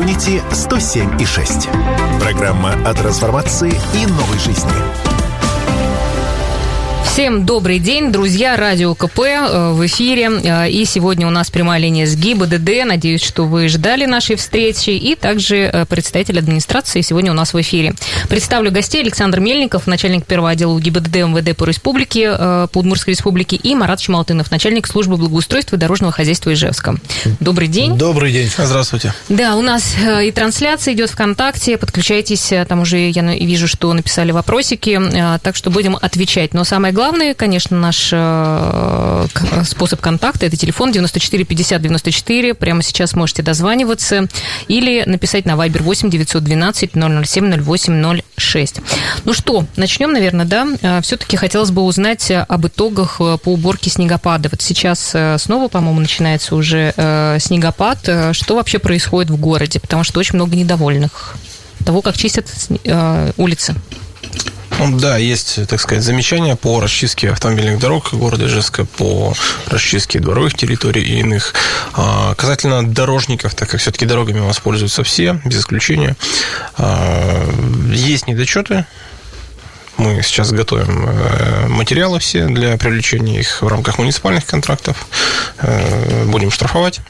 Unity 107 и 6. Программа о трансформации и новой жизни. Всем добрый день, друзья, радио КП э, в эфире. Э, и сегодня у нас прямая линия с ГИБДД. Надеюсь, что вы ждали нашей встречи. И также э, представитель администрации сегодня у нас в эфире. Представлю гостей. Александр Мельников, начальник первого отдела ГИБДД МВД по республике, по Удмуртской республике. И Марат Чмалтынов, начальник службы благоустройства и дорожного хозяйства Ижевска. Добрый день. Добрый день. Здравствуйте. Да, у нас и трансляция идет ВКонтакте. Подключайтесь. Там уже я вижу, что написали вопросики. Так что будем отвечать. Но самое главное, главный, конечно, наш э, способ контакта – это телефон 94 50 94. Прямо сейчас можете дозваниваться или написать на Viber 8 912 007 08 06. Ну что, начнем, наверное, да? Э, Все-таки хотелось бы узнать об итогах э, по уборке снегопада. Вот сейчас снова, по-моему, начинается уже снегопад. Что вообще происходит в городе? Потому что очень много недовольных того, как чистят улицы. Ну, да, есть, так сказать, замечания по расчистке автомобильных дорог города Ижевска, по расчистке дворовых территорий и иных. А, касательно дорожников, так как все-таки дорогами воспользуются все, без исключения, а, есть недочеты, мы сейчас готовим э, материалы все для привлечения их в рамках муниципальных контрактов. Э, будем штрафовать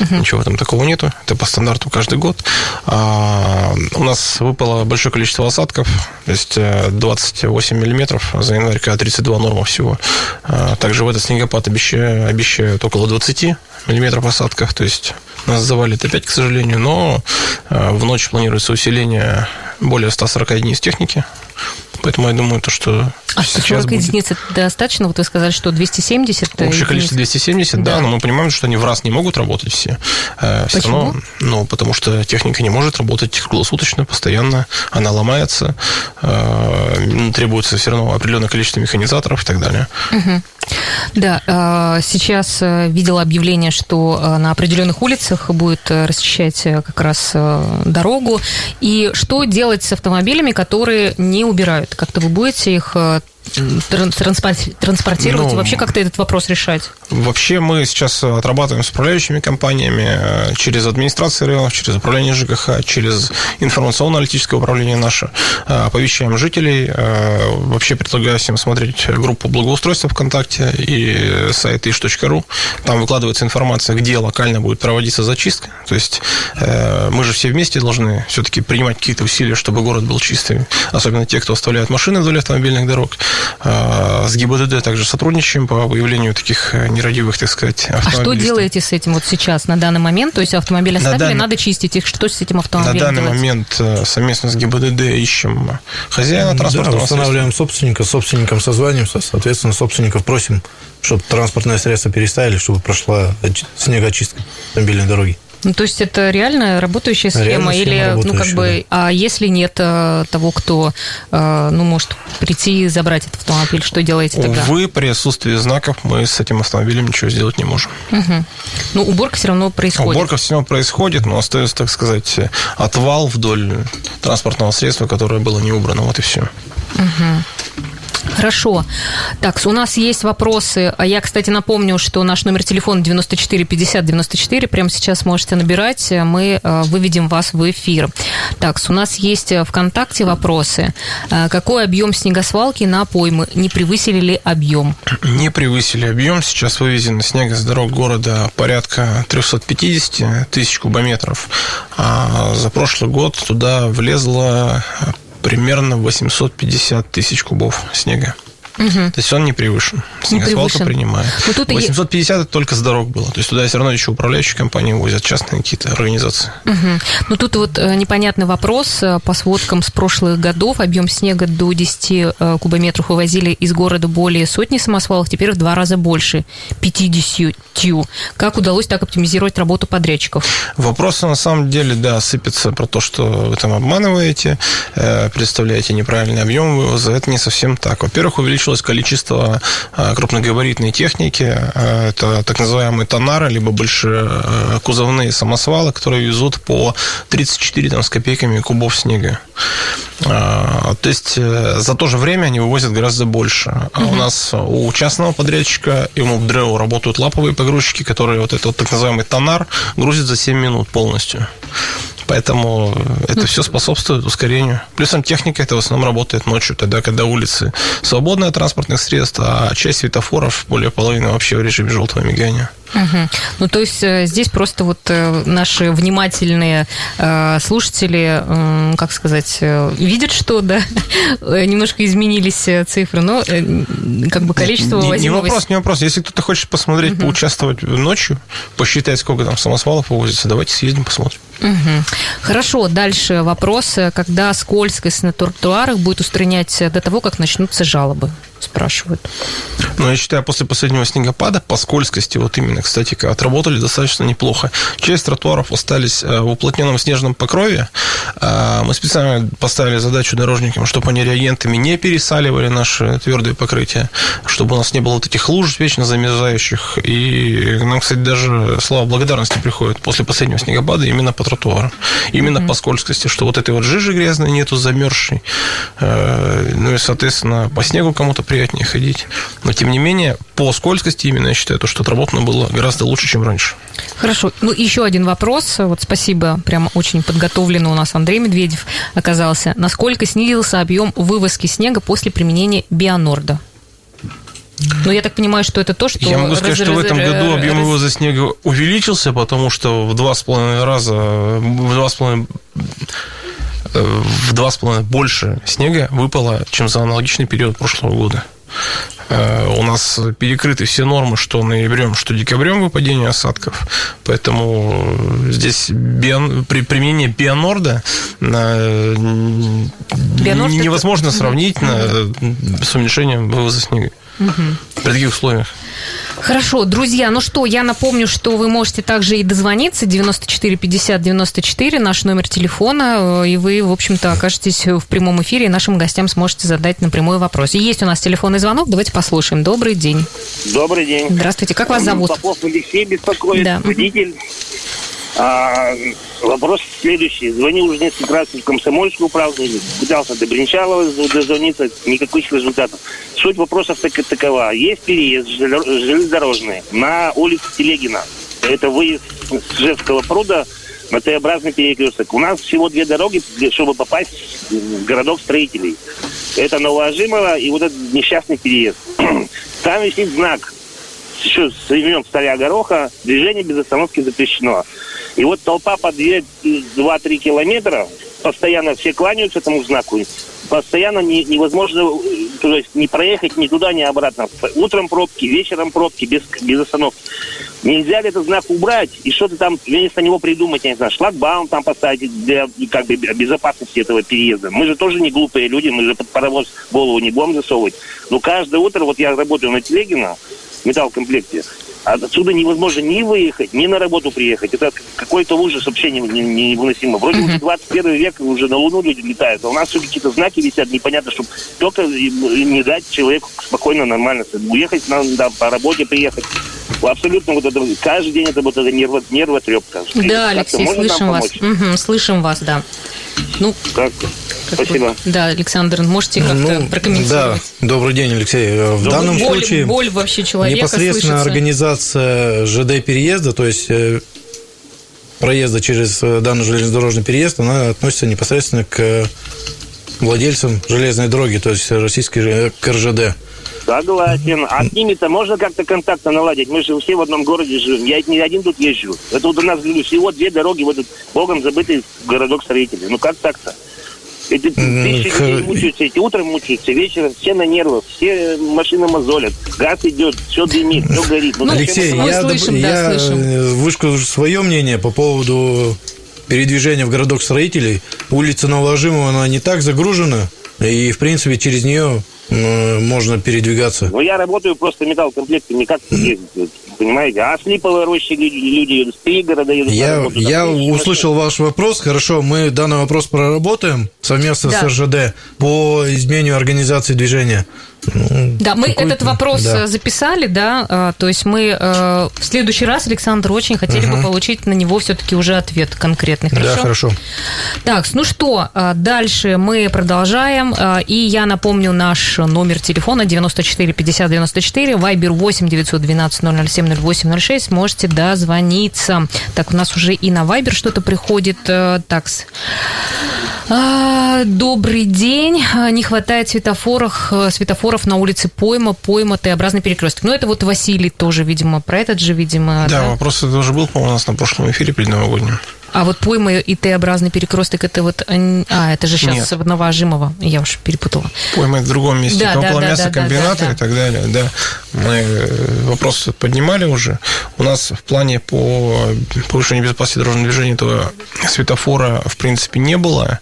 Угу. Ничего там такого нету. Это по стандарту каждый год. А, у нас выпало большое количество осадков, то есть 28 э, миллиметров за январь, когда 32 норма всего. А, также в этот снегопад обещают, обещают около 20 миллиметров осадков, то есть нас завалит опять, к сожалению, но э, в ночь планируется усиление более 140 единиц техники, Поэтому я думаю, то, что а 140 будет... единиц это достаточно? Вот вы сказали, что 270 Общее единиц. количество 270, да. да, но мы понимаем, что они в раз не могут работать все. Э, все Почему? равно, ну, потому что техника не может работать круглосуточно, постоянно, она ломается, э, требуется все равно определенное количество механизаторов и так далее. Угу. Да, э, сейчас видела объявление, что на определенных улицах будет расчищать как раз дорогу. И что делать с автомобилями, которые не убирают? Как-то вы будете их э, транспортировать ну, и вообще как-то этот вопрос решать? Вообще мы сейчас отрабатываем с управляющими компаниями э, через администрацию районов, через управление ЖКХ, через информационно-аналитическое управление наше. Э, оповещаем жителей. Вообще предлагаю всем смотреть группу благоустройства ВКонтакте и сайт иш.ру. Там выкладывается информация, где локально будет проводиться зачистка. То есть мы же все вместе должны все-таки принимать какие-то усилия, чтобы город был чистым. Особенно те, кто оставляет машины вдоль автомобильных дорог. А, с ГИБДД также сотрудничаем по выявлению таких э, нерадивых, так сказать, автомобилей. А что делаете с этим вот сейчас, на данный момент? То есть автомобиль оставили, на дан... надо чистить их. Что с этим автомобилем На данный делать? момент э, совместно с ГИБДД ищем хозяина транспортного да, устанавливаем средства. собственника, с собственником созваниваемся, соответственно, собственников просим, чтобы транспортное средство переставили, чтобы прошла снегоочистка автомобильной дороги. Ну, то есть это реально работающая схема? Реально или, ну, как бы, да. а если нет э, того, кто, э, ну, может прийти и забрать этот автомобиль, что делаете тогда? Увы, при отсутствии знаков мы с этим автомобилем ничего сделать не можем. Угу. Ну, уборка все равно происходит. Уборка все равно происходит, но остается, так сказать, отвал вдоль транспортного средства, которое было не убрано. Вот и все. Угу. Хорошо. Так, у нас есть вопросы. А я, кстати, напомню, что наш номер телефона 94 50 94. Прямо сейчас можете набирать. Мы э, выведем вас в эфир. Так, у нас есть ВКонтакте вопросы. Э, какой объем снегосвалки на поймы? Не превысили ли объем? Не превысили объем. Сейчас вывезено снега с дорог города порядка 350 тысяч кубометров. А за прошлый год туда влезло примерно 850 тысяч кубов снега. Угу. То есть он не превышен. Снегосвалка принимает. Но тут 850 и... это только с дорог было. То есть туда все равно еще управляющие компании возят, частные какие-то организации. Угу. Ну тут вот э, непонятный вопрос. Э, по сводкам с прошлых годов объем снега до 10 э, кубометров вывозили из города более сотни самосвалов, теперь в два раза больше, 50. Как удалось так оптимизировать работу подрядчиков? Вопросы на самом деле, да, сыпятся про то, что вы там обманываете, представляете неправильный объем вывоза. Это не совсем так. Во-первых, увеличилось увеличилось количество крупногабаритной техники. Это так называемые тонары, либо большие кузовные самосвалы, которые везут по 34 там, с копейками кубов снега. То есть за то же время они вывозят гораздо больше. А у нас у частного подрядчика и у Мобдрео работают лаповые погрузчики, которые вот этот так называемый тонар грузит за 7 минут полностью. Поэтому это все способствует ускорению. Плюсом техника это в основном работает ночью, тогда, когда улицы свободны от транспортных средств, а часть светофоров, более половины вообще в режиме желтого мигания. Угу. Ну, то есть э, здесь просто вот э, наши внимательные э, слушатели, как сказать, видят, что, да, немножко изменились цифры, но как бы количество не, не вопрос, не вопрос. Если кто-то хочет посмотреть, угу. поучаствовать ночью, посчитать, сколько там самосвалов вывозится, давайте съездим, посмотрим. Угу. Хорошо, дальше вопрос, когда скользкость на тротуарах будет устранять до того, как начнутся жалобы? Спрашивают. Ну, я считаю, после последнего снегопада по скользкости, вот именно, кстати, отработали достаточно неплохо. Часть тротуаров остались э, в уплотненном снежном покрове. А, мы специально поставили задачу дорожникам, чтобы они реагентами не пересаливали наши твердые покрытия, чтобы у нас не было вот этих луж вечно замерзающих. И нам, кстати, даже слова благодарности приходят после последнего снегопада именно по тротуарам. Именно mm-hmm. по скользкости, что вот этой вот жижи грязной нету, замерзшей. Э, ну и, соответственно, по снегу кому-то приятнее ходить. Но, тем не менее, по скользкости именно я считаю, то, что отработано было гораздо лучше, чем раньше. Хорошо. Ну, еще один вопрос. Вот спасибо, прямо очень подготовленный у нас Андрей Медведев оказался. Насколько снизился объем вывозки снега после применения Бионорда? Ну, я так понимаю, что это то, что... Я могу сказать, раз, что в этом году объем раз... вывоза снега увеличился, потому что в два с половиной раза, в два с половиной в два с половиной больше снега выпало, чем за аналогичный период прошлого года. Э, у нас перекрыты все нормы, что ноябрем, что декабрем выпадения осадков. Поэтому здесь бион, при применении бионорда э, Бионорд невозможно это... сравнить mm с уменьшением вывоза снега. Угу. При таких условиях. Хорошо, друзья, ну что, я напомню, что вы можете также и дозвониться 94 50 94, наш номер телефона, э, и вы, в общем-то, окажетесь в прямом эфире, и нашим гостям сможете задать напрямую вопрос. И есть у нас телефонный звонок, давайте послушаем. Добрый день. Добрый день. Здравствуйте, как вас зовут? Попов Алексей беспокоит, да. водитель. А, вопрос следующий. Звонил уже несколько раз в комсомольскую правду, пытался до Бринчалова дозвониться, никаких результатов. Суть вопросов так, такова. Есть переезд железнодорожный на улице Телегина. Это выезд с Жевского пруда на Т-образный перекресток. У нас всего две дороги, чтобы попасть в городок строителей. Это Новоожимово и вот этот несчастный переезд. Там висит знак еще с времен царя Гороха, движение без остановки запрещено. И вот толпа по 2-3 километра, постоянно все кланяются этому знаку, постоянно не, невозможно то есть не проехать ни туда, ни обратно. Утром пробки, вечером пробки, без, без остановки. Нельзя ли этот знак убрать и что-то там вместо него придумать, я не знаю, шлагбаум там поставить для как бы, безопасности этого переезда. Мы же тоже не глупые люди, мы же под паровоз голову не будем засовывать. Но каждое утро, вот я работаю на Телегина, в металлкомплекте, Отсюда невозможно ни выехать, ни на работу приехать. Это какой-то ужас вообще невыносимо. Вроде уже 21 век, уже на Луну люди летают, а у нас все какие-то знаки висят, непонятно, чтобы только не дать человеку спокойно, нормально уехать, надо да, по работе приехать. Абсолютно вот это, каждый день это вот это нерво, нервотрепка. Да, Алексей, слышим вас. Угу, слышим вас, да. Ну, как? Спасибо. Да, Александр, можете как-то ну, прокомментировать? Да, добрый день, Алексей. В добрый данном боль, случае боль вообще человека непосредственно слышится. организация ЖД-переезда, то есть э, проезда через э, данный железнодорожный переезд, она относится непосредственно к владельцам железной дороги, то есть российской к РЖД. Согласен. А с ними-то можно как-то контакты наладить? Мы же все в одном городе живем. Я не один тут езжу. Это вот у нас всего две дороги в этот богом забытый городок строителей. Ну как так-то? Эти тысячи людей мучаются, эти утром мучаются, вечером все на нервах, все машины мозолят, газ идет, все дымит, все горит. Ну, Алексей, я, слышим, я да, слышим. выскажу свое мнение по поводу передвижения в городок строителей. Улица Новоложимова, она не так загружена, и, в принципе, через нее ну, можно передвигаться. Ну, я работаю просто металлкомплектами, как ездить, понимаете? А с Липовой рощи люди, люди едут, с пригорода едут. Я, работу, я услышал ваш вопрос, хорошо, мы данный вопрос проработаем совместно да. с РЖД по изменению организации движения. Ну, да, мы этот вопрос да. записали, да, то есть мы в следующий раз, Александр, очень хотели угу. бы получить на него все-таки уже ответ конкретный. Хорошо? Да, хорошо. Так, ну что, дальше мы продолжаем, и я напомню наш номер телефона 94 50 94, Вайбер 8 912 007 08 06, можете дозвониться. Так, у нас уже и на Вайбер что-то приходит. Так, добрый день. Не хватает светофоров, светофоров на улице Пойма, Пойма, Т-образный перекресток. Ну, это вот Василий тоже, видимо, про этот же, видимо. Да, да? вопрос это уже был, по-моему, у нас на прошлом эфире предновогоднем. А вот пойма и Т-образный перекресток, это вот... А, это же сейчас Нет. Новоожимово. Я уж перепутала. Пойма в другом месте. Да, около да, мясокомбината да, да, да. и так далее. Да. Мы э, вопрос поднимали уже. У нас в плане по повышению безопасности дорожного движения то светофора, в принципе, не было.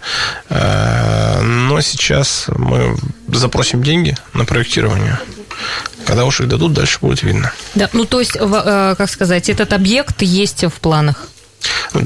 Э, но сейчас мы запросим деньги на проектирование. Когда уж их дадут, дальше будет видно. Да, ну то есть, э, как сказать, этот объект есть в планах?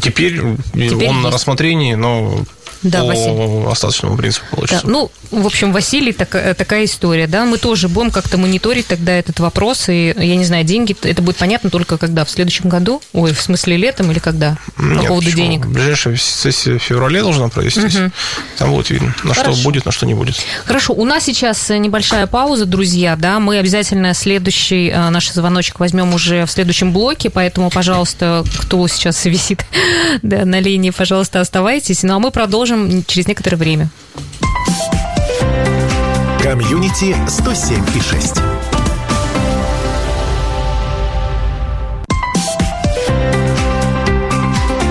Теперь, теперь он есть. на рассмотрении, но да, по Василий. остаточному принципу получится. Да, ну, в общем, Василий, так, э, такая история, да, мы тоже будем как-то мониторить тогда этот вопрос, и, я не знаю, деньги, это будет понятно только когда, в следующем году? Ой, в смысле летом или когда? Нет, по поводу почему? денег? Ближайшая сессия в феврале должна провестись, угу. там будет видно, на Хорошо. что будет, на что не будет. Хорошо, у нас сейчас небольшая пауза, друзья, да, мы обязательно следующий э, наш звоночек возьмем уже в следующем блоке, поэтому, пожалуйста, кто сейчас висит да, на линии, пожалуйста, оставайтесь, ну а мы продолжим через некоторое время. Community 107 и 6.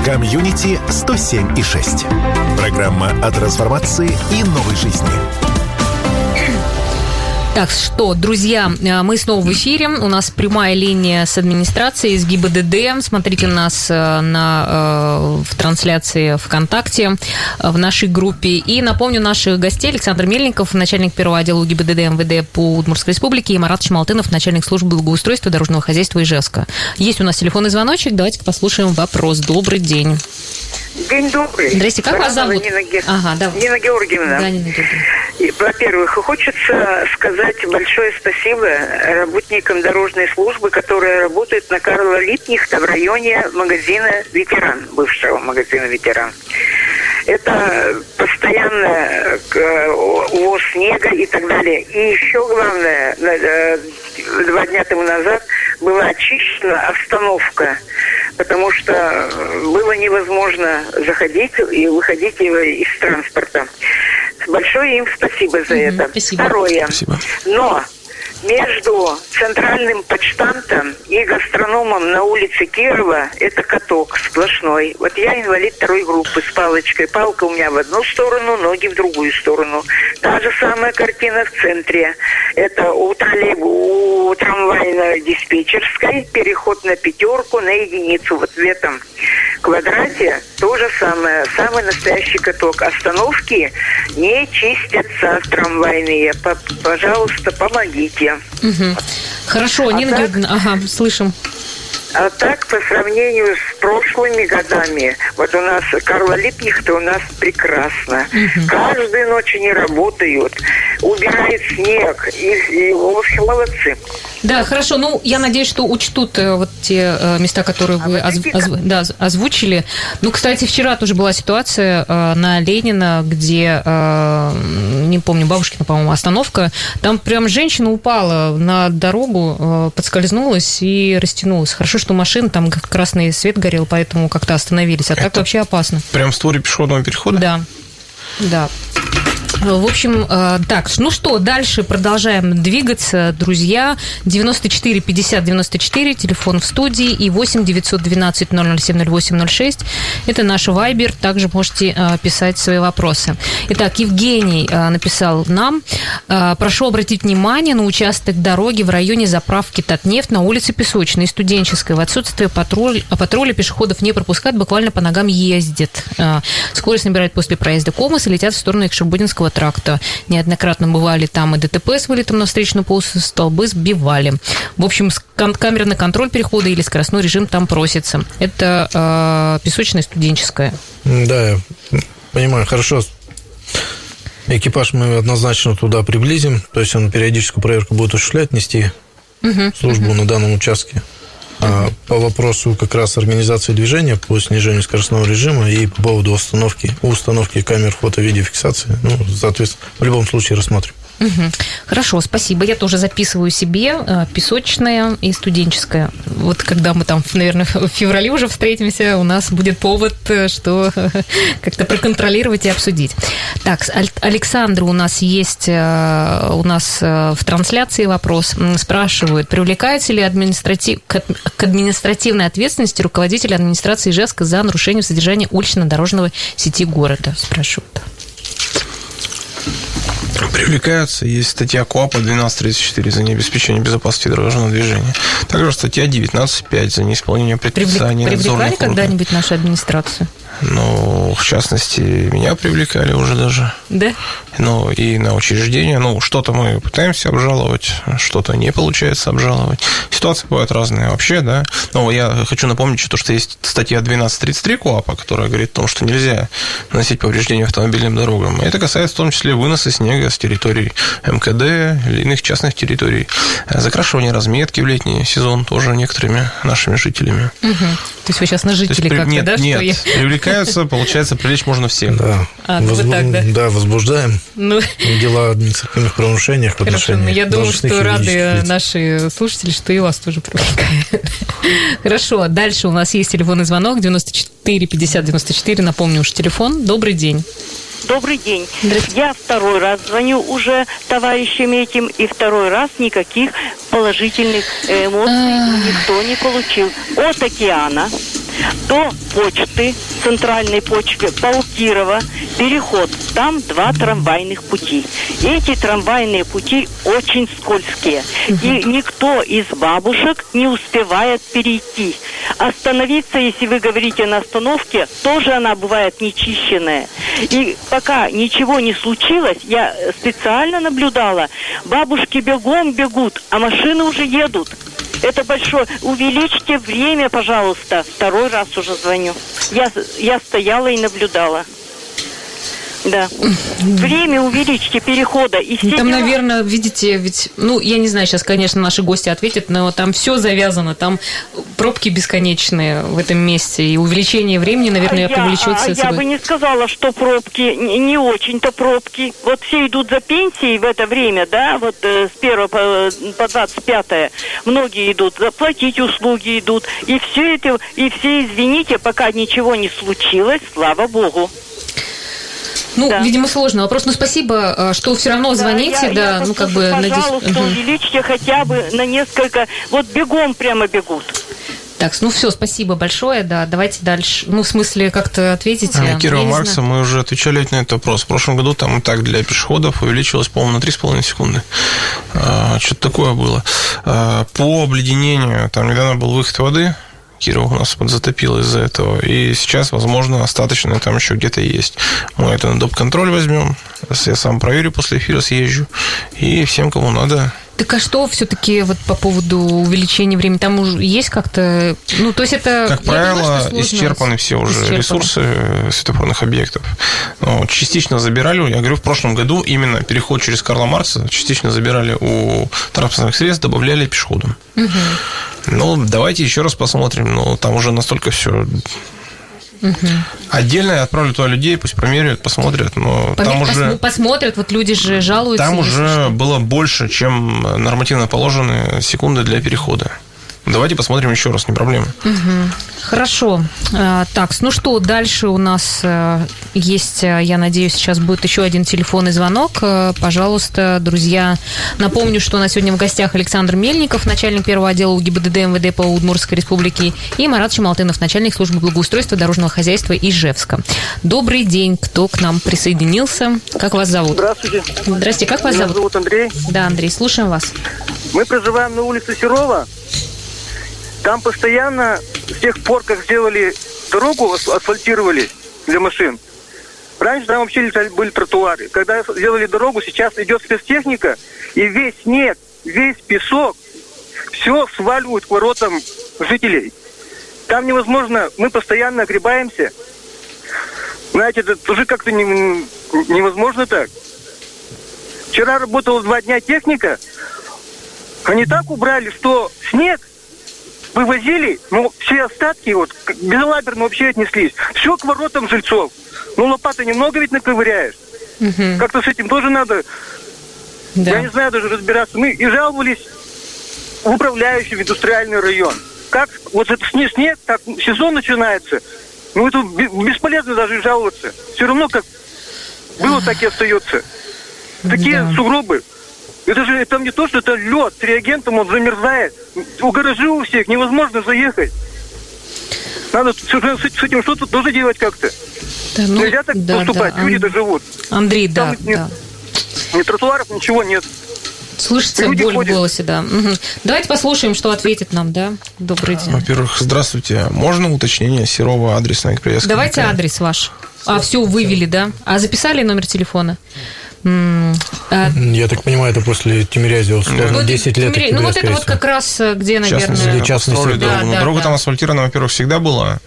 Community 107 и 6. Программа о трансформации и новой жизни. Так что, друзья, э, мы снова в эфире. У нас прямая линия с администрацией из ГИБДД. Смотрите нас э, на, э, в трансляции ВКонтакте в нашей группе. И напомню наших гостей. Александр Мельников, начальник первого отдела ГИБДД МВД по Удмуртской республике, и Марат Шмалтынов, начальник службы благоустройства дорожного хозяйства Ижевска. Есть у нас телефонный звоночек. Давайте послушаем вопрос. Добрый день. День добрый. Здрасте, как вас зовут? Нина, Ге... ага, да. Нина Георгиевна. Да, Нина Георгиевна. Во-первых, хочется сказать большое спасибо работникам дорожной службы, которые работают на Карла Липнихта в районе магазина «Ветеран», бывшего магазина «Ветеран». Это постоянно э, увоз снега и так далее. И еще главное, э, два дня тому назад была очищена остановка, потому что было невозможно заходить и выходить из транспорта. Большое им спасибо за это. Спасибо. Второе. Спасибо. Но между центральным почтамтом и гастрономом на улице Кирова это каток сплошной. Вот я инвалид второй группы с палочкой. Палка у меня в одну сторону, ноги в другую сторону. Та же самая картина в центре. Это у, троллейб... у трамвайной диспетчерской переход на пятерку, на единицу. Вот в этом квадрате то же самое. Самый настоящий каток. Остановки не чистятся трамвайные. Пожалуйста, помогите. Угу. Хорошо, а Нина так... Георгиевна, ага, слышим. А так, по сравнению с прошлыми годами, вот у нас Карла Липних-то у нас прекрасно. Угу. Каждую ночь они работают, убирают снег, и, и в общем, молодцы. Да, хорошо. Ну, я надеюсь, что учтут э, вот те э, места, которые вы а озв... Озв... да, озвучили. Ну, кстати, вчера тоже была ситуация э, на Ленина, где, не помню, бабушкина, по-моему, остановка. Там прям женщина упала на дорогу, подскользнулась и растянулась. Хорошо, что машина, там красный свет горел, поэтому как-то остановились. А Это так вообще опасно. Прям в створе пешеходного перехода? Да. Да. В общем, э, так, ну что, дальше продолжаем двигаться, друзья. 94 50 94, телефон в студии, и 8 912 007 08 06. Это наш вайбер, также можете э, писать свои вопросы. Итак, Евгений э, написал нам, прошу обратить внимание на участок дороги в районе заправки Татнефть на улице Песочной, студенческой. В отсутствие патруль, патруля пешеходов не пропускают, буквально по ногам ездит. Скорость набирает после проезда Комас и летят в сторону Екшербудинского Курского тракта. Неоднократно бывали там и ДТП с вылетом на встречную полосу, столбы сбивали. В общем, камерный контроль перехода или скоростной режим там просится. Это э, песочная студенческая. Да, я понимаю, хорошо. Экипаж мы однозначно туда приблизим, то есть он периодическую проверку будет осуществлять, нести угу, службу угу. на данном участке. А по вопросу как раз организации движения по снижению скоростного режима и по поводу установки, установки камер фото-видеофиксации, ну, соответственно, в любом случае рассмотрим. Угу. Хорошо, спасибо. Я тоже записываю себе э, песочная и студенческая. Вот когда мы там, наверное, в феврале уже встретимся, у нас будет повод, э, что как-то проконтролировать и обсудить. Так, Александр у нас есть э, у нас в трансляции вопрос. Спрашивают, привлекается ли административ... к административной ответственности руководитель администрации Ижевска за нарушение содержания улично-дорожного сети города? Спрашивают. Привлекаются. Есть статья КОАПа 1234 за необеспечение безопасности дорожного движения. Также статья 19.5 за неисполнение предписаний Привлекали когда-нибудь нашу администрацию? Ну, в частности, меня привлекали уже даже. Да? Ну, и на учреждения. Ну, что-то мы пытаемся обжаловать, что-то не получается обжаловать. Ситуации бывают разные вообще, да. Но я хочу напомнить, что, что есть статья 1233 КОАПа, которая говорит о том, что нельзя наносить повреждения автомобильным дорогам. И это касается в том числе выноса снега с территорий МКД или иных частных территорий. Закрашивание разметки в летний сезон тоже некоторыми нашими жителями. Угу. То есть вы сейчас на жителей как-то, нет, да? Нет, нет. Привлекаются, получается, привлечь можно всех. Да, а, ну Возбу... так, да? да, возбуждаем ну... дела о административных правонарушениях в ну, я думаю, что рады лиц. наши слушатели, что и вас тоже привлекают. Хорошо, дальше у нас есть телефонный звонок 94 50 94, напомню уж телефон. Добрый день. Добрый день. Я второй раз звоню уже товарищам этим, и второй раз никаких положительных эмоций а. никто не получил. От океана до почты, центральной почты, Паукирова, переход. Там два трамвайных пути. Эти трамвайные пути очень скользкие. И никто из бабушек не успевает перейти. Остановиться, если вы говорите на остановке, тоже она бывает нечищенная. И пока ничего не случилось, я специально наблюдала, бабушки бегом бегут, а машины уже едут. Это большое. Увеличьте время, пожалуйста. Второй раз уже звоню. Я, я стояла и наблюдала. Да. Время увеличьте перехода. И все там, дела... наверное, видите, ведь, ну, я не знаю, сейчас, конечно, наши гости ответят, но там все завязано, там пробки бесконечные в этом месте, и увеличение времени, наверное, а повлечет... Я, а я бы не сказала, что пробки, не, не очень-то пробки. Вот все идут за пенсией в это время, да, вот э, с 1 по, по 25 многие идут, заплатить услуги идут, и все это, и все, извините, пока ничего не случилось, слава богу. Ну, да. видимо, сложный вопрос. Но спасибо, э, что все равно звоните, да, я, я ну как бы. Пожалуйста, надеюсь... увеличьте хотя бы на несколько. Вот бегом прямо бегут. Так, ну все, спасибо большое, да, давайте дальше, ну, в смысле, как-то ответите. А, Кира Маркса, мы уже отвечали на этот вопрос. В прошлом году там и так для пешеходов увеличилось, по-моему, на 3,5 секунды. А, что-то такое было. А, по обледенению, там недавно был выход воды, Киров у нас подзатопил из-за этого. И сейчас, возможно, остаточное там еще где-то есть. Мы это на доп. контроль возьмем. Я сам проверю после эфира, съезжу. И всем, кому надо, так а что все-таки вот по поводу увеличения времени? Там уже есть как-то... Ну, то есть это... Как правило, думаю, исчерпаны все уже исчерпаны. ресурсы светофорных объектов. Но ну, частично забирали, я говорю, в прошлом году именно переход через Карла Маркса частично забирали у транспортных средств, добавляли пешеходам. Угу. Ну, давайте еще раз посмотрим. Но там уже настолько все Угу. Отдельно я отправлю туда людей, пусть промеряют, посмотрят, но Помер... там уже... Посмотрят, вот люди же жалуются. Там уже что. было больше, чем нормативно положенные секунды для перехода. Давайте посмотрим еще раз, не проблема. Угу. Хорошо. А, так, ну что, дальше у нас э, есть, э, я надеюсь, сейчас будет еще один телефонный звонок. Э, пожалуйста, друзья, напомню, что у нас сегодня в гостях Александр Мельников, начальник первого отдела УГИБДД МВД по Удмуртской республике, и Марат Шамалтынов, начальник службы благоустройства дорожного хозяйства Ижевска. Добрый день, кто к нам присоединился? Как вас зовут? Здравствуйте. Здравствуйте, как вас Меня зовут? зовут Андрей. Да, Андрей, слушаем вас. Мы проживаем на улице Серова. Там постоянно с тех пор, как сделали дорогу, асфальтировали для машин, Раньше там вообще были тротуары. Когда сделали дорогу, сейчас идет спецтехника, и весь снег, весь песок, все сваливают к воротам жителей. Там невозможно, мы постоянно огребаемся. Знаете, это уже как-то не, невозможно так. Вчера работала два дня техника. Они так убрали, что снег вывозили, ну, все остатки, вот, безалаберно вообще отнеслись. Все к воротам жильцов. Ну, лопата немного ведь наковыряешь. Угу. Как-то с этим тоже надо, да. я не знаю, даже разбираться. Мы и жаловались в управляющий в индустриальный район. Как вот это снег, снег, так сезон начинается. Ну, это бесполезно даже жаловаться. Все равно как было, так и остается. Такие да. сугробы. Это же там не то, что это лед с реагентом, он замерзает. У гаражи у всех невозможно заехать. Надо с, с этим что-то тоже делать как-то. Да, ну, Нельзя так да, поступать, да. люди-то живут. Андрей, там да, нет, да. Ни тротуаров, ничего нет. Слышится Люди боль ходят. в голосе, да. Угу. Давайте послушаем, что ответит нам, да. Добрый день. Во-первых, здравствуйте. Можно уточнение Серова адресная привязка? Давайте адрес ваш. А, все, вывели, да? А записали номер телефона? А... Я так понимаю, это после Тимирязева, условно, ну, 10 лет. Тимиря... Ну, вот это вот как раз, э, где, наверное... Да, да, Дорога да. там асфальтирована, во-первых, всегда была.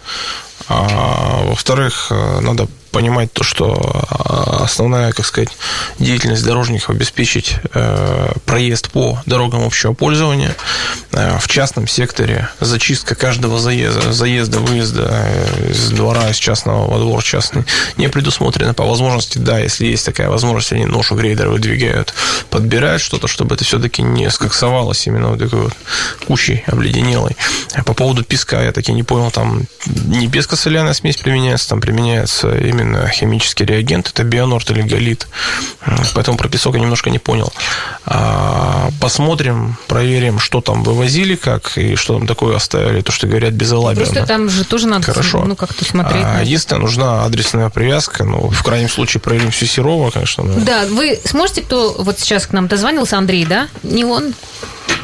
А, во-вторых, э, надо понимать то, что а, основная, как сказать, деятельность дорожников обеспечить э, проезд по дорогам общего пользования. Э, в частном секторе зачистка каждого заезда, заезда, выезда из двора, из частного во двор частный не предусмотрена. По возможности, да, если есть такая возможность, они ношу грейдер выдвигают, подбирают что-то, чтобы это все-таки не скоксовалось именно вот такой вот кучей обледенелой. По поводу песка, я таки не понял, там не песко-соляная смесь применяется, там применяется именно именно химический реагент, это бионорт или галит. Поэтому про песок я немножко не понял. А, посмотрим, проверим, что там вывозили, как и что там такое оставили, то, что говорят безалаберно. Просто там же тоже надо Хорошо. ну, как-то смотреть. А, единственное, нужна адресная привязка, ну, в крайнем случае, проверим всю Серова, конечно. Но... Да, вы сможете, кто вот сейчас к нам дозвонился, Андрей, да? Не он?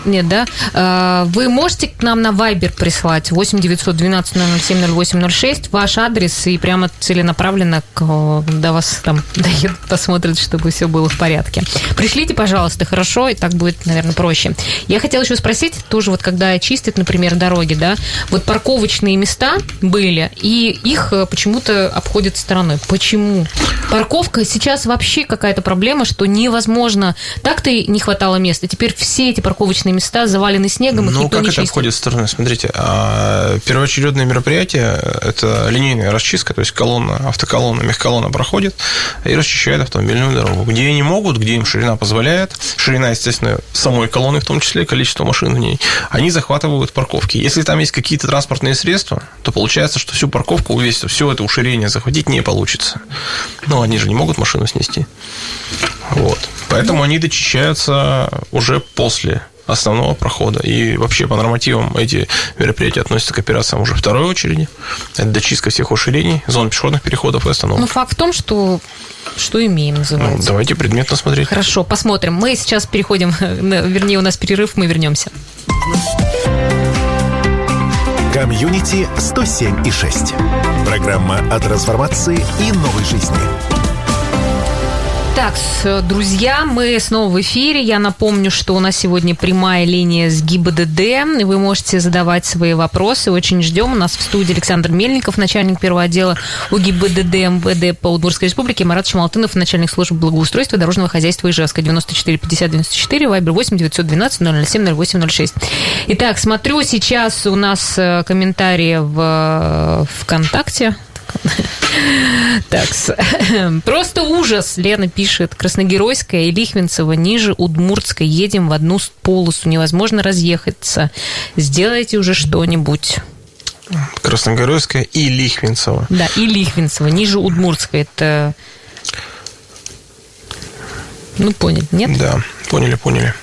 Нет, да? А, вы можете к нам на Viber прислать 8 912 007 0806 ваш адрес и прямо целенаправленно к, до вас там доедут, посмотрят, чтобы все было в порядке. Пришлите, пожалуйста, хорошо, и так будет, наверное, проще. Я хотела еще спросить, тоже вот когда чистят, например, дороги, да, вот парковочные места были, и их э, почему-то обходят стороной. Почему? Парковка сейчас вообще какая-то проблема, что невозможно. Так-то и не хватало места. Теперь все эти парковочные места завалены снегом, ну, как это обходит стороны? Смотрите, а, первоочередное мероприятие – это линейная расчистка, то есть колонна, автоколонна, мехколонна проходит и расчищает автомобильную дорогу. Где они могут, где им ширина позволяет, ширина, естественно, самой колонны, в том числе количество машин в ней, они захватывают парковки. Если там есть какие-то транспортные средства, то получается, что всю парковку увесить, все это уширение захватить не получится. Но они же не могут машину снести. Вот. Поэтому они дочищаются уже после основного прохода. И вообще по нормативам эти мероприятия относятся к операциям уже второй очереди. Это дочистка всех уширений, зон пешеходных переходов и остановок. Ну, факт в том, что что имеем, называется. Ну, давайте предметно смотреть. Хорошо, посмотрим. Мы сейчас переходим, вернее, у нас перерыв, мы вернемся. Комьюнити 107 и 6. Программа о трансформации и новой жизни. Так, друзья, мы снова в эфире. Я напомню, что у нас сегодня прямая линия с ГИБДД. Вы можете задавать свои вопросы. Очень ждем. У нас в студии Александр Мельников, начальник первого отдела УГИБДД МВД по Удмуртской республике, Марат Чемалтынов, начальник службы благоустройства дорожного хозяйства Ижевска. 94 50 94, Вайбер 8 912 007 08 06. Итак, смотрю сейчас у нас э, комментарии в э, ВКонтакте. Так, просто ужас, Лена пишет. Красногеройская и Лихвинцева ниже Удмуртской. Едем в одну полосу. Невозможно разъехаться. Сделайте уже что-нибудь. Красногоройская и Лихвинцева. Да, и Лихвинцева. Ниже Удмуртской. Это... Ну, поняли, нет? Да, поняли, поняли.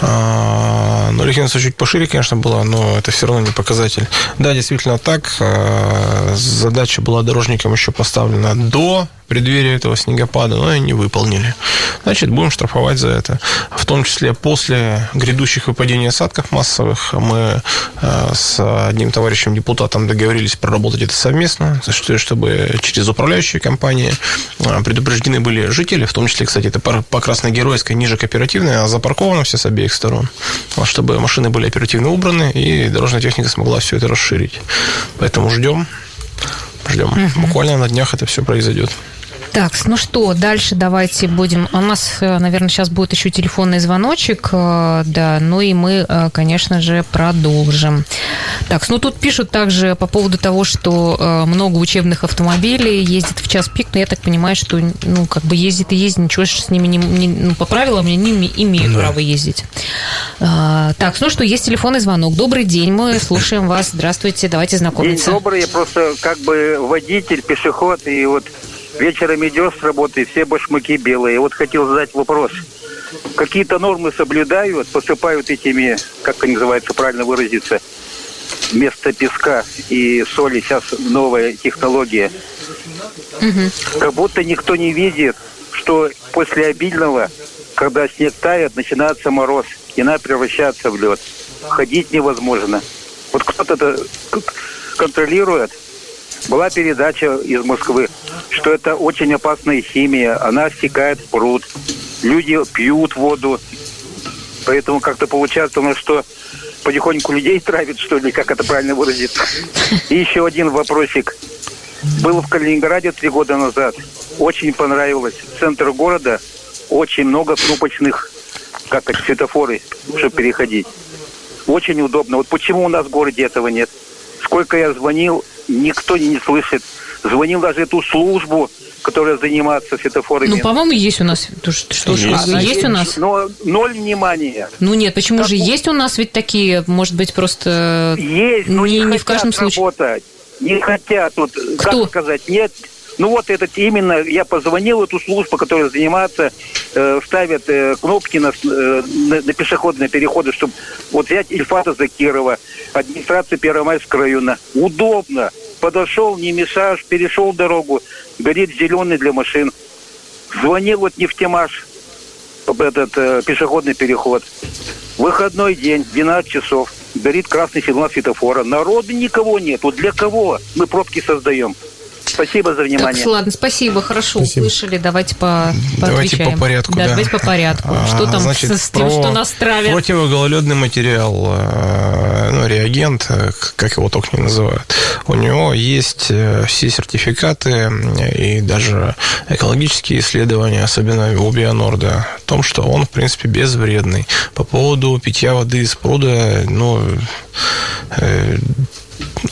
А, но Лихвинцева чуть пошире, конечно, была, но это все равно не показатель. Да, действительно так. А, задача была дорожникам еще поставлена до преддверии этого снегопада, но они не выполнили. Значит, будем штрафовать за это. В том числе после грядущих выпадений осадков массовых мы э, с одним товарищем депутатом договорились проработать это совместно, чтобы через управляющие компании э, предупреждены были жители, в том числе, кстати, это по Красной Геройской, ниже кооперативной, а запарковано все с обеих сторон, чтобы машины были оперативно убраны и дорожная техника смогла все это расширить. Поэтому ждем, ждем. Угу. Буквально на днях это все произойдет. Так, ну что, дальше давайте будем... У нас, э, наверное, сейчас будет еще телефонный звоночек, э, да, ну и мы, э, конечно же, продолжим. Так, ну тут пишут также по поводу того, что много учебных автомобилей ездит в час пик, но я так понимаю, что, ну, как бы ездит и ездит, ничего с ними не, не ну, по правилам они не имеют да. права ездить. Так, ну что, есть телефонный звонок. Добрый день, мы слушаем вас. Здравствуйте, давайте знакомиться. День добрый, я просто как бы водитель, пешеход, и вот Вечером идешь с работы, все башмаки белые. Вот хотел задать вопрос. Какие-то нормы соблюдают, посыпают этими, как они называются, правильно выразиться, вместо песка и соли. Сейчас новая технология. Угу. Как будто никто не видит, что после обильного, когда снег тает, начинается мороз, и надо превращаться в лед. Ходить невозможно. Вот кто-то это контролирует, была передача из Москвы, что это очень опасная химия, она стекает в пруд, люди пьют воду, поэтому как-то получается у нас, что потихоньку людей травит, что ли, как это правильно выразиться. И еще один вопросик. Был в Калининграде три года назад. Очень понравилось. Центр города очень много кнопочных, как это, светофоры, чтобы переходить. Очень удобно. Вот почему у нас в городе этого нет? Сколько я звонил, никто не слышит. Звонил даже эту службу, которая занимается светофорами. Ну, по-моему, есть у нас. Что, что есть, есть, есть у нас? Но ноль внимания. Ну нет, почему как же есть у нас ведь такие, может быть, просто есть, но не, не, не в каждом случае. Работать. Не хотят, вот, Кто? как сказать, нет, ну вот этот именно, я позвонил эту службу, которая занимается, э, ставят э, кнопки на, э, на, на пешеходные переходы, чтобы вот взять Ильфата Закирова, администрация Первомайского района. Удобно. Подошел, не мешаешь, перешел дорогу, горит зеленый для машин. Звонил вот нефтемаш, этот э, пешеходный переход. Выходной день, 12 часов. Горит красный сигнал светофора. Народу никого нет. Вот для кого мы пробки создаем? Спасибо за внимание. Так, ладно, спасибо, хорошо спасибо. услышали. Давайте по Давайте по порядку. Да, да. давайте по порядку. А, что там Значит, с тем, что нас травят? Противогололедный материал, э, ну, реагент, э, как его только не называют. У него есть э, все сертификаты и даже экологические исследования, особенно у Бионорда, о том, что он, в принципе, безвредный. По поводу питья воды из пруда, ну,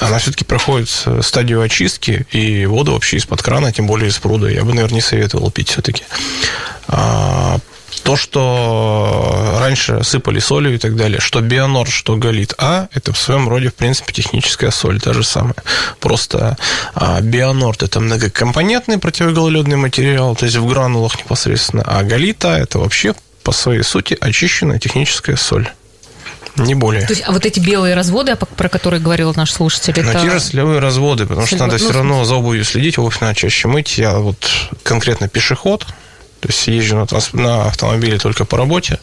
она все-таки проходит стадию очистки, и воду вообще из-под крана, тем более из пруда, я бы, наверное, не советовал пить все-таки. А, то, что раньше сыпали солью и так далее, что бионор, что галит А, это в своем роде, в принципе, техническая соль, та же самая. Просто а, бионорд – это многокомпонентный противогололедный материал, то есть в гранулах непосредственно, а галит А – это вообще по своей сути очищенная техническая соль. Не более. То есть, а вот эти белые разводы, про которые говорил наш слушатель, Но это... те же солевые разводы, потому что надо ну, все равно за обувью следить, обувь надо чаще мыть. Я вот конкретно пешеход, то есть езжу на, на автомобиле только по работе,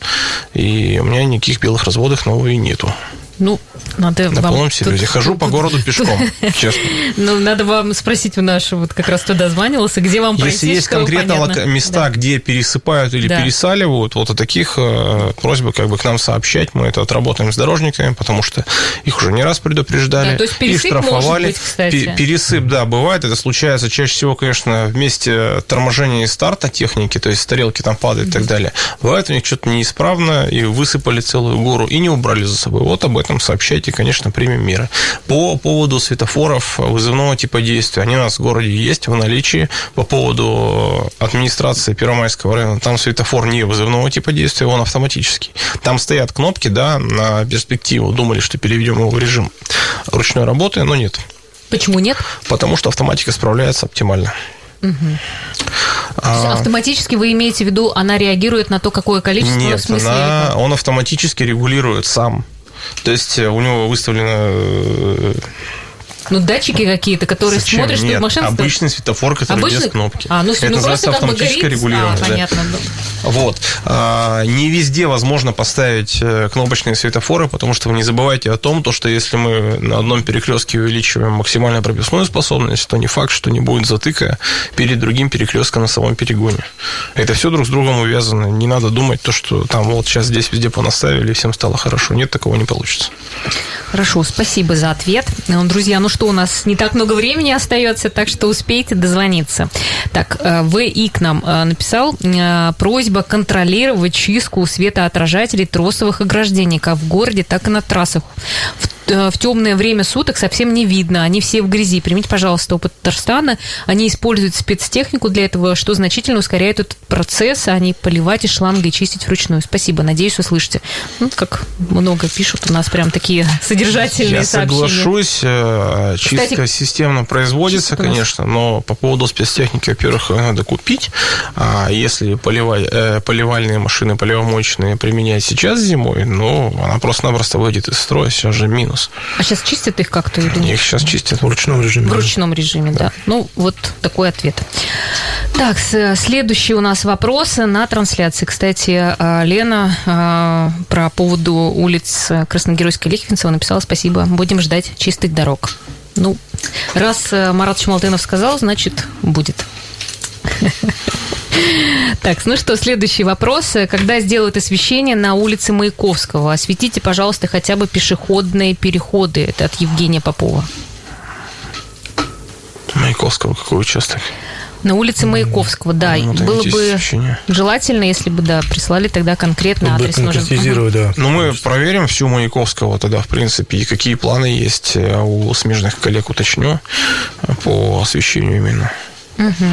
и у меня никаких белых разводов и нету. Ну, надо На вам... полном серьезе. Тут, Хожу по городу пешком, честно. Ну, надо вам спросить у нашего, вот как раз туда званивался, где вам Если есть конкретно места, где пересыпают или пересаливают, вот о таких э, просьбы как бы к нам сообщать. Мы это отработаем с дорожниками, потому что их уже не раз предупреждали. И штрафовали. Пересып, да, бывает. Это случается чаще всего, конечно, вместе торможения и старта техники, то есть тарелки там падают и так далее. Бывает у них что-то неисправно, и высыпали целую гору, и не убрали за собой. Вот об этом сообщайте, конечно, примем меры. По поводу светофоров вызывного типа действия, они у нас в городе есть в наличии. По поводу администрации Первомайского района, там светофор не вызывного типа действия, он автоматический. Там стоят кнопки, да, на перспективу. Думали, что переведем его в режим ручной работы, но нет. Почему нет? Потому что автоматика справляется оптимально. Угу. А, автоматически вы имеете в виду, она реагирует на то, какое количество? Нет, в смысле, она, он автоматически регулирует сам. То есть э, у него выставлено э, ну, датчики какие-то, которые Зачем? смотрят, Нет, что машина... обычный светофор, который обычный? без кнопки. А, ну, Это ну, называется автоматическое регулирование. А, понятно. Да. Вот. А, не везде возможно поставить э, кнопочные светофоры, потому что вы не забывайте о том, то, что если мы на одном перекрестке увеличиваем максимально пропускную способность, то не факт, что не будет затыка перед другим перекрестком на самом перегоне. Это все друг с другом увязано. Не надо думать то, что там вот сейчас здесь везде понаставили, и всем стало хорошо. Нет, такого не получится. Хорошо, спасибо за ответ. Друзья, ну что, что, у нас не так много времени остается, так что успейте дозвониться. Так, ВИ к нам написал просьба контролировать чистку светоотражателей тросовых ограждений как в городе, так и на трассах. В Э, в темное время суток совсем не видно. Они все в грязи. Примите, пожалуйста, опыт Татарстана. Они используют спецтехнику для этого, что значительно ускоряет этот процесс, а не поливать из шланга и чистить вручную. Спасибо. Надеюсь, услышите. Ну, как много пишут, у нас прям такие содержательные Я сообщения. соглашусь. Э, чистка Кстати, системно производится, конечно, но по поводу спецтехники, во-первых, надо купить. А если поливать, э, поливальные машины, поливомоечные применять сейчас зимой, ну, она просто-напросто выйдет из строя, сейчас же минус нас. А сейчас чистят их как-то или нет? Их сейчас чистят в ручном режиме. В ручном режиме, да. да. Ну, вот такой ответ. Так, следующий у нас вопрос на трансляции. Кстати, а, Лена а, про поводу улиц Красногеройской Лихвинцева написала спасибо. Будем ждать чистых дорог. Ну, раз э, Марат Чмалтынов сказал, значит, будет. Так, ну что, следующий вопрос. Когда сделают освещение на улице Маяковского? Осветите, пожалуйста, хотя бы пешеходные переходы. Это от Евгения Попова. Маяковского какой участок? На улице Маяковского, да. Ну, Было бы освещение. желательно, если бы, да, прислали тогда конкретно адрес. Нужен. Да. Ну, мы проверим всю Маяковского тогда, в принципе, и какие планы есть э, у смежных коллег, уточню по освещению именно. Угу.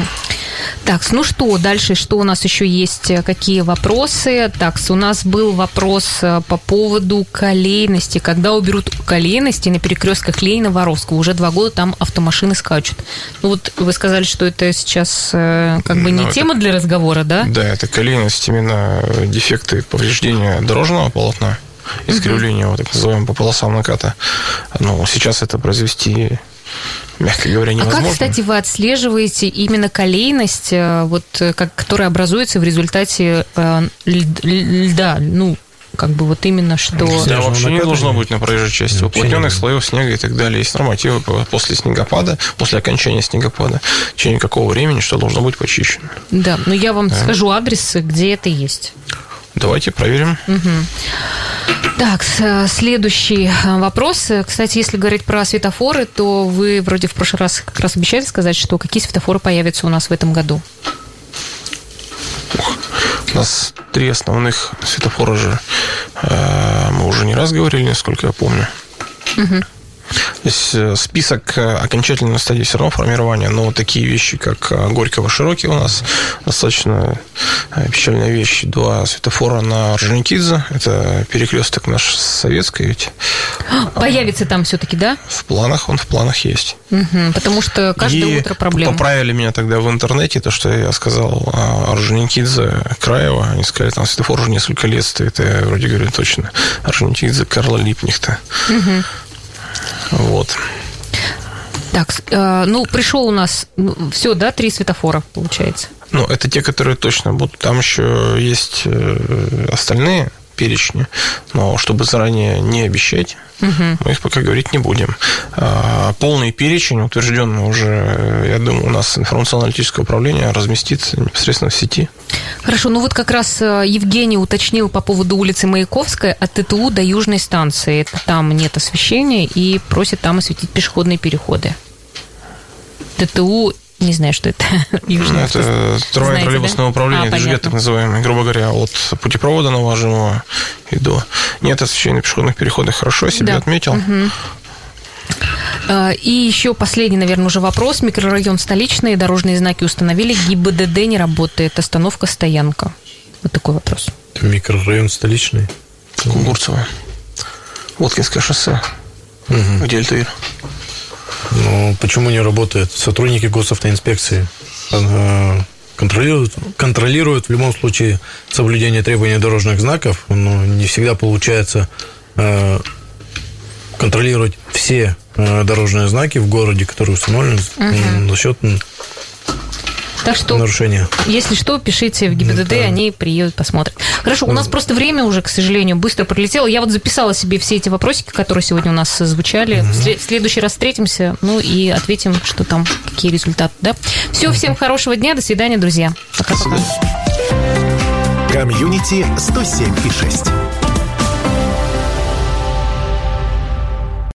Так, ну что, дальше, что у нас еще есть, какие вопросы? Так, у нас был вопрос э, по поводу колейности. Когда уберут колейности на перекрестках Ленина Воровского? Уже два года там автомашины скачут. Ну вот вы сказали, что это сейчас э, как бы не ну, тема это, для разговора, да? Да, это колейность, именно дефекты повреждения дорожного полотна искривление, угу. вот так называемое по полосам наката. Ну, сейчас это произвести мягко говоря, невозможно. А как, кстати, вы отслеживаете именно колейность, э, вот, э, как, которая образуется в результате э, льда, ну, как бы вот именно что... Да, вообще не должно быть на проезжей части уплотненных слоев снега и так далее. Есть нормативы после снегопада, после окончания снегопада, в течение какого времени что должно быть почищено. Да, но я вам да. скажу адрес, где это есть. Давайте проверим. Угу. Так, следующий э, вопрос. Кстати, если говорить про светофоры, то вы вроде в прошлый раз как раз обещали сказать, что какие светофоры появятся у нас в этом году. У нас три основных светофора же. Э, мы уже не раз говорили, насколько я помню. Угу. Здесь э, список э, окончательной стадии все равно формирования, но такие вещи, как э, Горького Широкий у нас достаточно печальная вещь. Два светофора на Орджоникидзе. Это перекресток наш советский ведь. Появится там все-таки, да? В планах, он в планах есть. Угу, потому что каждое И утро проблема. поправили меня тогда в интернете, то, что я сказал Орджоникидзе, Краева. Они сказали, там светофор уже несколько лет стоит. Я вроде говорю, точно. Орджоникидзе, Карла Липнихта. Угу. Вот. Так, э, ну, пришел у нас ну, все, да, три светофора, получается? Ну, это те, которые точно будут. Там еще есть э, остальные перечни, но чтобы заранее не обещать, угу. мы их пока говорить не будем. А, полный перечень, утвержденный уже, я думаю, у нас информационно-аналитическое управление разместится непосредственно в сети. Хорошо, ну вот как раз э, Евгений уточнил по поводу улицы Маяковская от ТТУ до Южной станции. Там нет освещения и просит там осветить пешеходные переходы. ТТУ не знаю, что это. Южная это трое троллейбусное да? управление, а, движет, так называемый, грубо говоря, от путепровода наваженного и до. Нет освещения на пешеходных переходах. Хорошо себе да. отметил. Угу. И еще последний, наверное, уже вопрос. Микрорайон столичный, дорожные знаки установили, ГИБДД не работает, остановка, стоянка. Вот такой вопрос. Микрорайон столичный? Кунгурцево. Воткинское шоссе. Угу. Где Альтаир? Ну, почему не работает? Сотрудники госавтоинспекции э, контролируют, контролируют в любом случае соблюдение требований дорожных знаков, но не всегда получается э, контролировать все э, дорожные знаки в городе, которые установлены угу. за счет так что, нарушения. если что, пишите в ГИБДД, да. они приедут, посмотрят. Хорошо, у нас просто время уже, к сожалению, быстро пролетело. Я вот записала себе все эти вопросики, которые сегодня у нас звучали. Угу. В следующий раз встретимся, ну и ответим, что там, какие результаты, да? Все, угу. всем хорошего дня, до свидания, друзья. Пока-пока. Комьюнити 107 и 6.